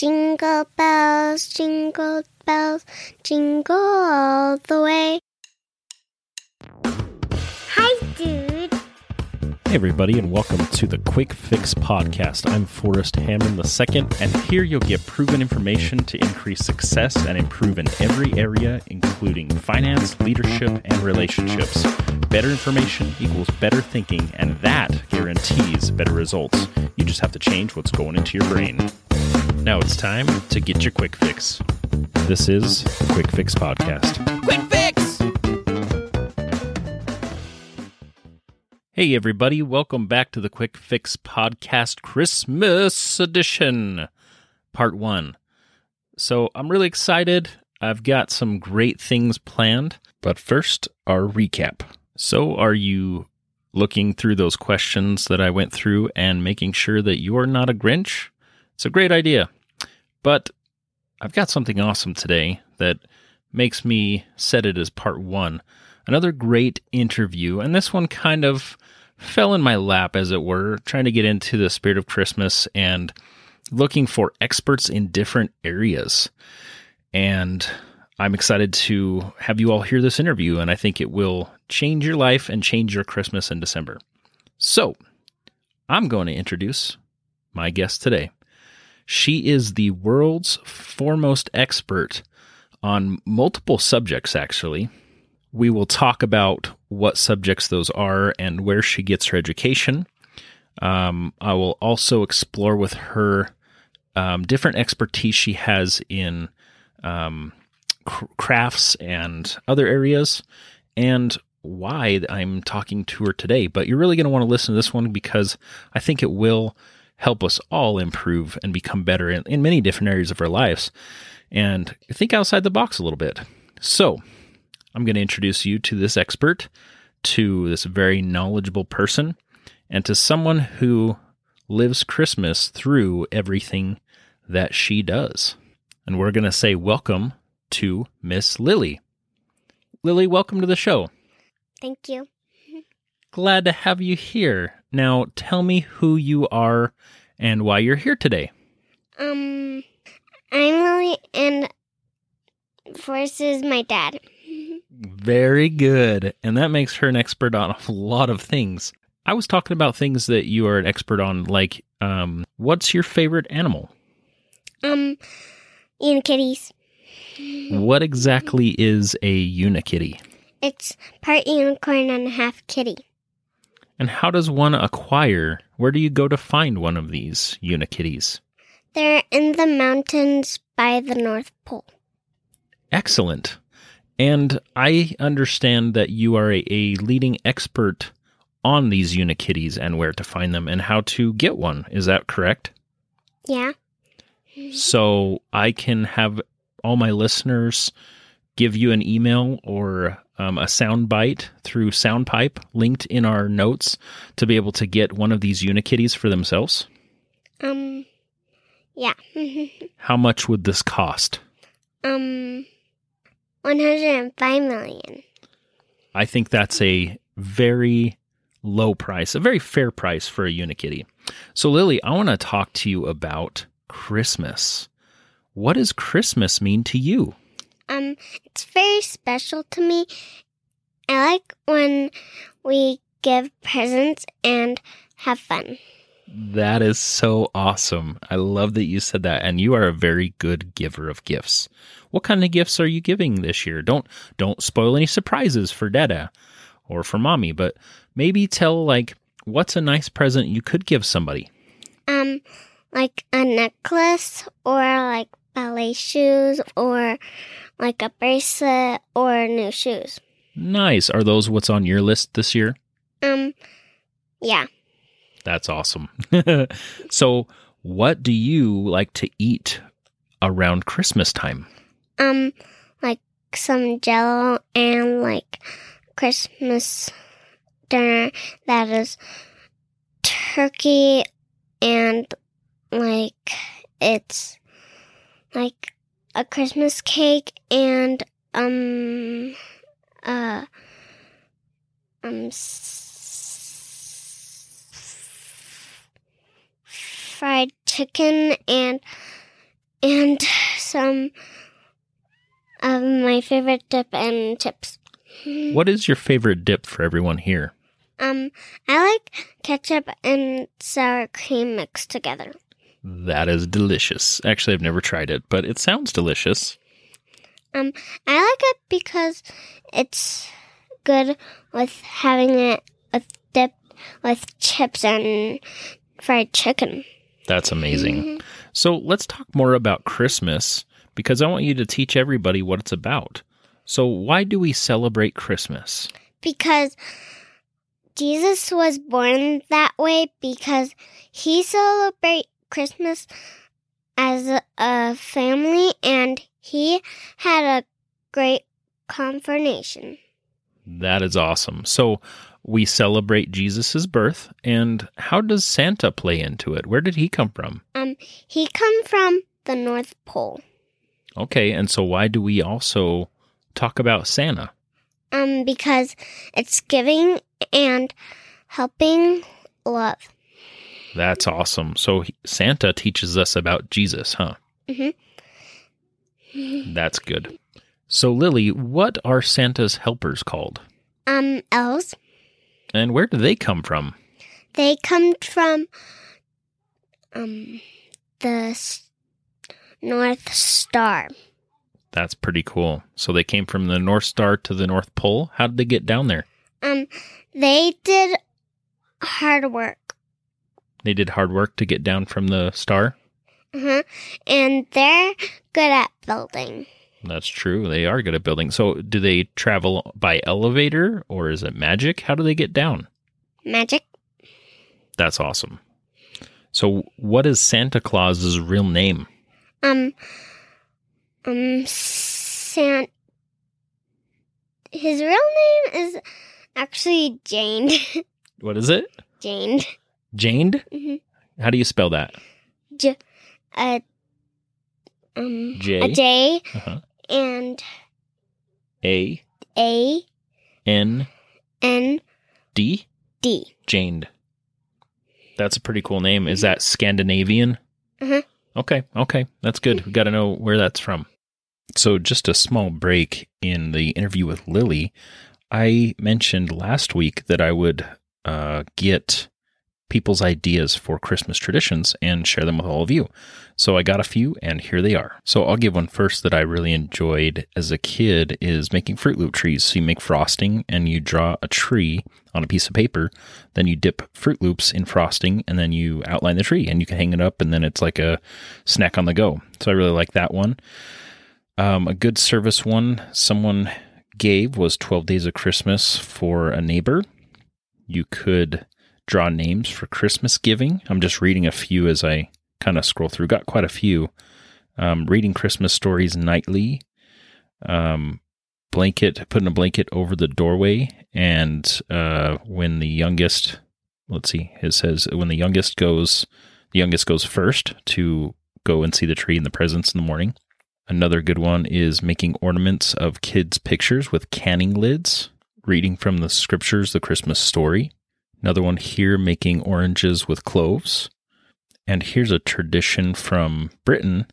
Jingle bells, jingle bells, jingle all the way. Hi, dude. Hey, everybody, and welcome to the Quick Fix Podcast. I'm Forrest Hammond II, and here you'll get proven information to increase success and improve in every area, including finance, leadership, and relationships. Better information equals better thinking, and that guarantees better results. You just have to change what's going into your brain. Now it's time to get your quick fix. This is Quick Fix Podcast. Quick fix! Hey, everybody, welcome back to the Quick Fix Podcast Christmas Edition, Part 1. So, I'm really excited. I've got some great things planned, but first, our recap. So, are you looking through those questions that I went through and making sure that you're not a Grinch? It's a great idea. But I've got something awesome today that makes me set it as part one. Another great interview, and this one kind of fell in my lap, as it were, trying to get into the spirit of Christmas and looking for experts in different areas. And I'm excited to have you all hear this interview, and I think it will change your life and change your Christmas in December. So, I'm going to introduce my guest today. She is the world's foremost expert on multiple subjects, actually. We will talk about what subjects those are and where she gets her education. Um, I will also explore with her um, different expertise she has in um, cr- crafts and other areas, and why I'm talking to her today. But you're really going to want to listen to this one because I think it will help us all improve and become better in, in many different areas of our lives and think outside the box a little bit. So, I'm going to introduce you to this expert, to this very knowledgeable person, and to someone who lives Christmas through everything that she does. And we're going to say welcome to Miss Lily. Lily, welcome to the show. Thank you. Glad to have you here. Now, tell me who you are and why you're here today. Um, I'm Lily, and Forrest is my dad. Very good. And that makes her an expert on a lot of things. I was talking about things that you are an expert on, like um, what's your favorite animal? Um, unikitties. What exactly is a unikitty? It's part unicorn and half kitty. And how does one acquire? Where do you go to find one of these unikitties? They're in the mountains by the North Pole. Excellent. And I understand that you are a, a leading expert on these unikitties and where to find them and how to get one. Is that correct? Yeah. So I can have all my listeners give you an email or um, a sound bite through SoundPipe linked in our notes to be able to get one of these unikitties for themselves. Um, yeah. How much would this cost? um, 105 million. I think that's a very low price, a very fair price for a unikitty. So, Lily, I want to talk to you about Christmas. What does Christmas mean to you? Um, it's very special to me. I like when we give presents and have fun. That is so awesome. I love that you said that and you are a very good giver of gifts. What kind of gifts are you giving this year? Don't don't spoil any surprises for Dada or for Mommy, but maybe tell like what's a nice present you could give somebody. Um, like a necklace or like ballet shoes or like a bracelet or new shoes. Nice. Are those what's on your list this year? Um, yeah. That's awesome. so, what do you like to eat around Christmas time? Um, like some jello and like Christmas dinner that is turkey and like it's like a Christmas cake and um uh um s- fried chicken and and some of my favorite dip and chips. What is your favorite dip for everyone here? Um, I like ketchup and sour cream mixed together. That is delicious. Actually, I've never tried it, but it sounds delicious. Um, I like it because it's good with having it with dip with chips and fried chicken. That's amazing. So let's talk more about Christmas because I want you to teach everybody what it's about. So, why do we celebrate Christmas? Because Jesus was born that way because he celebrate Christmas as a, family and he had a great confirmation. That is awesome. So, we celebrate Jesus' birth, and how does Santa play into it? Where did he come from? Um, he come from the North Pole. Okay, and so why do we also talk about Santa? Um, because it's giving and helping love. That's awesome. So Santa teaches us about Jesus, huh? Mhm. That's good. So Lily, what are Santa's helpers called? Um, elves. And where do they come from? They come from um the s- North Star. That's pretty cool. So they came from the North Star to the North Pole. How did they get down there? Um, they did hard work. They did hard work to get down from the star. Uh-huh. And they're good at building. That's true. They are good at building. So do they travel by elevator or is it magic? How do they get down? Magic. That's awesome. So what is Santa Claus's real name? Um, um, San. His real name is actually Jane. What is it? Jane. Janed? Mhm. How do you spell that? J. A. Um. J. A J Uh-huh. and A A N N D? D. Janed. That's a pretty cool name. Is that Scandinavian? Mhm. Okay, okay. That's good. We got to know where that's from. So, just a small break in the interview with Lily. I mentioned last week that I would uh, get people's ideas for Christmas traditions and share them with all of you. So I got a few and here they are. So I'll give one first that I really enjoyed as a kid is making Fruit Loop trees. So you make frosting and you draw a tree on a piece of paper, then you dip Fruit Loops in frosting and then you outline the tree and you can hang it up and then it's like a snack on the go. So I really like that one. Um, a good service one someone gave was 12 Days of Christmas for a neighbor. You could draw names for Christmas giving. I'm just reading a few as I kind of scroll through. Got quite a few. Um, reading Christmas stories nightly. Um, blanket, putting a blanket over the doorway, and uh, when the youngest, let's see, it says when the youngest goes, the youngest goes first to go and see the tree and the presents in the morning. Another good one is making ornaments of kids' pictures with canning lids. Reading from the scriptures, the Christmas story. Another one here, making oranges with cloves. And here's a tradition from Britain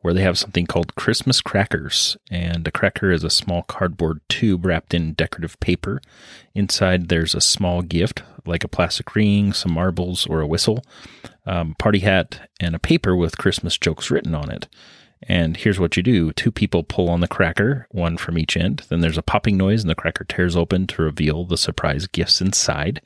where they have something called Christmas crackers. And a cracker is a small cardboard tube wrapped in decorative paper. Inside, there's a small gift, like a plastic ring, some marbles, or a whistle, um, party hat, and a paper with Christmas jokes written on it. And here's what you do two people pull on the cracker, one from each end. Then there's a popping noise, and the cracker tears open to reveal the surprise gifts inside.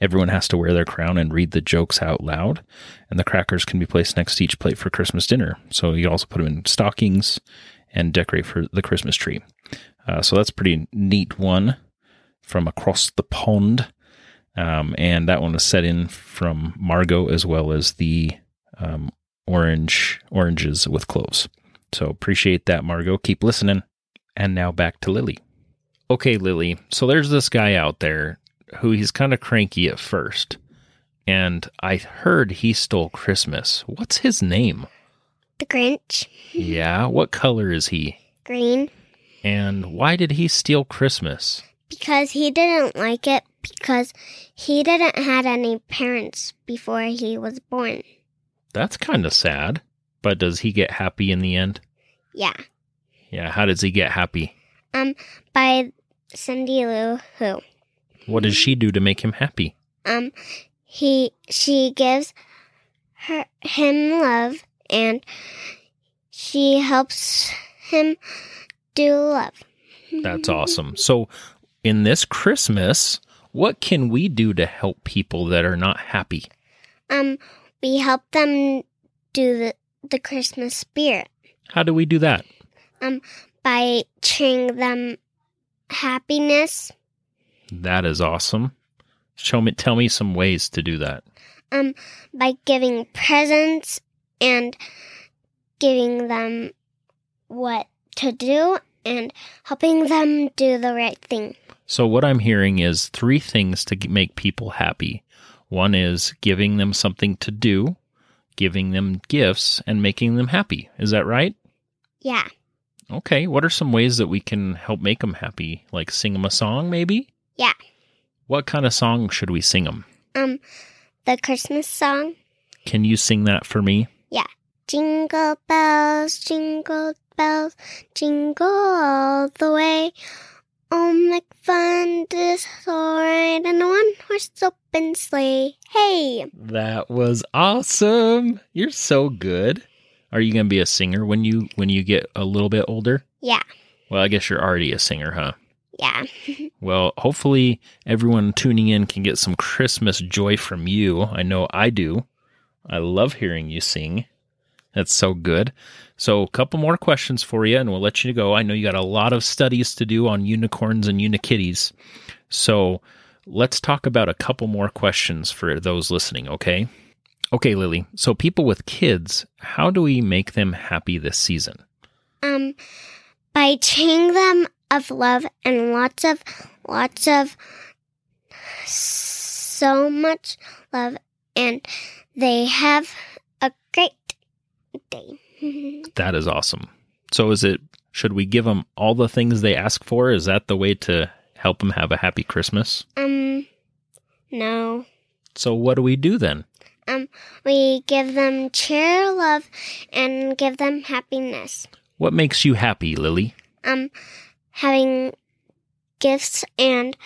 Everyone has to wear their crown and read the jokes out loud. And the crackers can be placed next to each plate for Christmas dinner. So you also put them in stockings and decorate for the Christmas tree. Uh, so that's a pretty neat one from across the pond. Um, and that one was set in from Margot as well as the um, orange oranges with cloves. So appreciate that, Margot. Keep listening. And now back to Lily. Okay, Lily. So there's this guy out there who he's kind of cranky at first. And I heard he stole Christmas. What's his name? The Grinch. Yeah, what color is he? Green. And why did he steal Christmas? Because he didn't like it because he didn't had any parents before he was born. That's kind of sad. But does he get happy in the end? Yeah. Yeah. How does he get happy? Um, by Cindy Lou Who. What does she do to make him happy? Um, he she gives her him love and she helps him do love. That's awesome. So, in this Christmas, what can we do to help people that are not happy? Um, we help them do the the Christmas spirit How do we do that? Um, by cheering them happiness. That is awesome. Show me, tell me some ways to do that. Um, by giving presents and giving them what to do and helping them do the right thing. So, what I'm hearing is three things to make people happy. One is giving them something to do, giving them gifts, and making them happy. Is that right? Yeah. Okay. What are some ways that we can help make them happy? Like sing them a song, maybe? Yeah. What kind of song should we sing them? Um, the Christmas song. Can you sing that for me? Yeah. Jingle bells, jingle bells, jingle all the way. Oh, make fun to ride in a one horse open sleigh. Hey! That was awesome. You're so good. Are you going to be a singer when you when you get a little bit older? Yeah, Well, I guess you're already a singer, huh? yeah. Well, hopefully everyone tuning in can get some Christmas joy from you. I know I do. I love hearing you sing. That's so good. So, a couple more questions for you, and we'll let you go. I know you got a lot of studies to do on unicorns and unikitties. So, let's talk about a couple more questions for those listening, okay? Okay, Lily. So, people with kids, how do we make them happy this season? Um, by cheering them of love and lots of, lots of, so much love, and they have day. That is awesome. So is it should we give them all the things they ask for? Is that the way to help them have a happy Christmas? um, no. So what do we do then? Um, we give them cheer, love, and give them happiness. What makes you happy, Lily? Um, having gifts and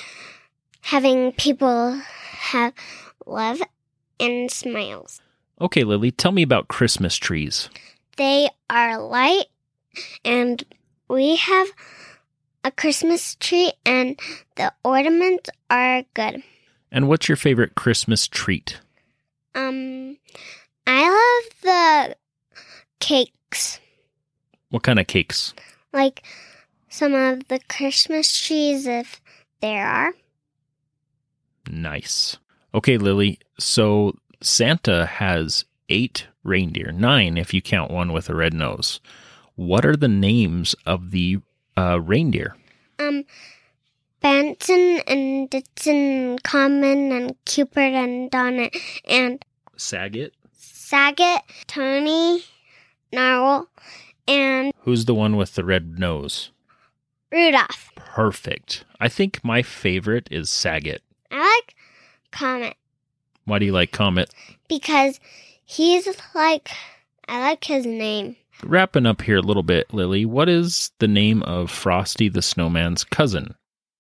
having people have love and smiles. Okay, Lily, tell me about Christmas trees. They are light, and we have a Christmas tree, and the ornaments are good. And what's your favorite Christmas treat? Um, I love the cakes. What kind of cakes? like some of the Christmas trees if there are. Nice. Okay, Lily, so Santa has eight reindeer, nine if you count one with a red nose. What are the names of the uh, reindeer? Um, Benson and Ditson, Common and Cupid and Donnet and Saget. Saget, Tony, Narwhal, and Who's the one with the red nose? Rudolph. Perfect. I think my favorite is Saget. I like Comet Why do you like Comet? because he's like, I like his name. Wrapping up here a little bit, Lily, what is the name of Frosty the Snowman's cousin?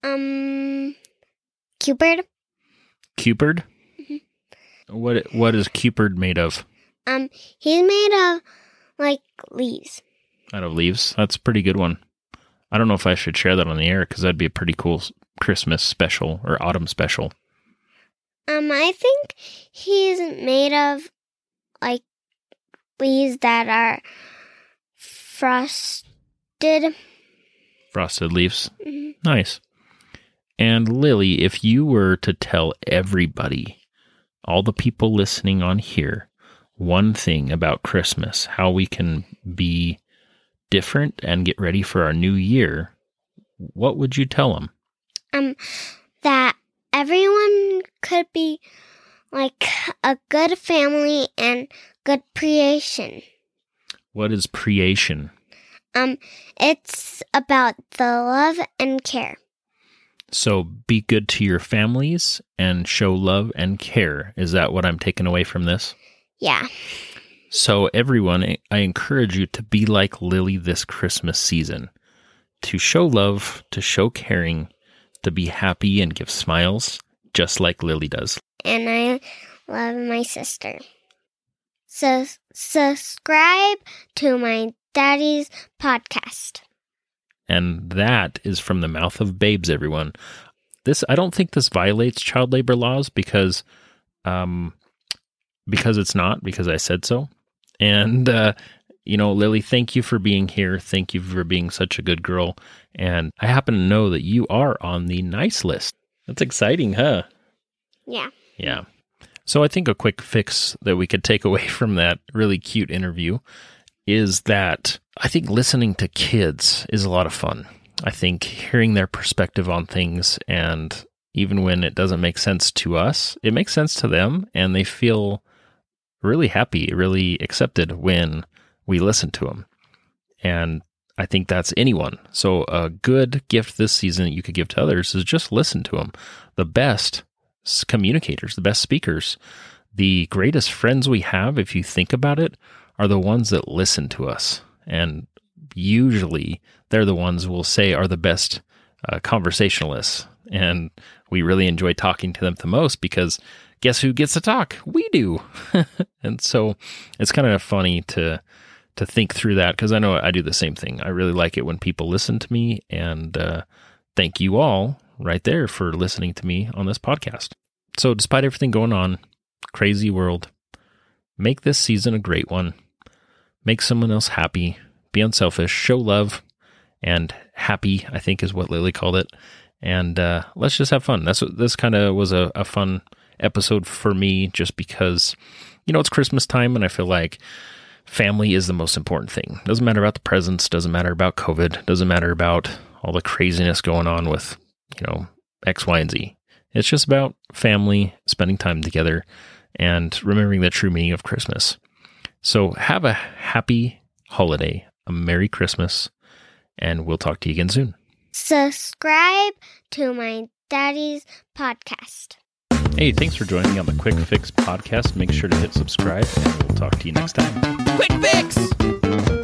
Um, Cupid. Cupid? Mhm. What what is Cupid made of? Um, he's made of like leaves. Out of leaves. That's a pretty good one. I don't know if I should share that on the air because that'd be a pretty cool Christmas special or autumn special. Um, I think he's made of like leaves that are frosted. Frosted leaves. Mhm. Nice. And Lily, if you were to tell everybody, all the people listening on here, one thing about Christmas, how we can be different and get ready for our new year, what would you tell them? Um, that everyone could be like a good family and good creation. What is creation? Um, it's about the love and care. So be good to your families and show love and care. Is that what I'm taking away from this? Yeah. So, everyone, I encourage you to be like Lily this Christmas season to show love, to show caring, to be happy and give smiles, just like Lily does. And I love my sister. So, subscribe to my daddy's podcast. And that is from the mouth of babes, everyone. This I don't think this violates child labor laws because um because it's not, because I said so. And uh you know, Lily, thank you for being here. Thank you for being such a good girl. And I happen to know that you are on the nice list. That's exciting, huh? Yeah. Yeah. So I think a quick fix that we could take away from that really cute interview is that I think listening to kids is a lot of fun. I think hearing their perspective on things and even when it doesn't make sense to us, it makes sense to them and they feel really happy, really accepted when we listen to them. And I think that's anyone. So a good gift this season that you could give to others is just listen to them. The best communicators, the best speakers, the greatest friends we have, if you think about it, are the ones that listen to us. And usually they're the ones we'll say are the best uh, conversationalists. And we really enjoy talking to them the most because guess who gets to talk? We do. and so it's kind of funny to to think through that because I know I do the same thing. I really like it when people listen to me, and uh, thank you all right there for listening to me on this podcast. So, despite everything going on, crazy world, make this season a great one. Make someone else happy. Be unselfish. Show love and happy. I think is what Lily called it. And uh, let's just have fun. That's what this kind of was a, a fun episode for me, just because you know it's Christmas time, and I feel like family is the most important thing. Doesn't matter about the presents, doesn't matter about COVID, doesn't matter about all the craziness going on with, you know, X, Y, and Z. It's just about family, spending time together, and remembering the true meaning of Christmas. So have a happy holiday, a Merry Christmas, and we'll talk to you again soon. Subscribe to my daddy's podcast. Hey, thanks for joining me on the Quick Fix podcast. Make sure to hit subscribe, and we'll talk to you next time. Quick fix!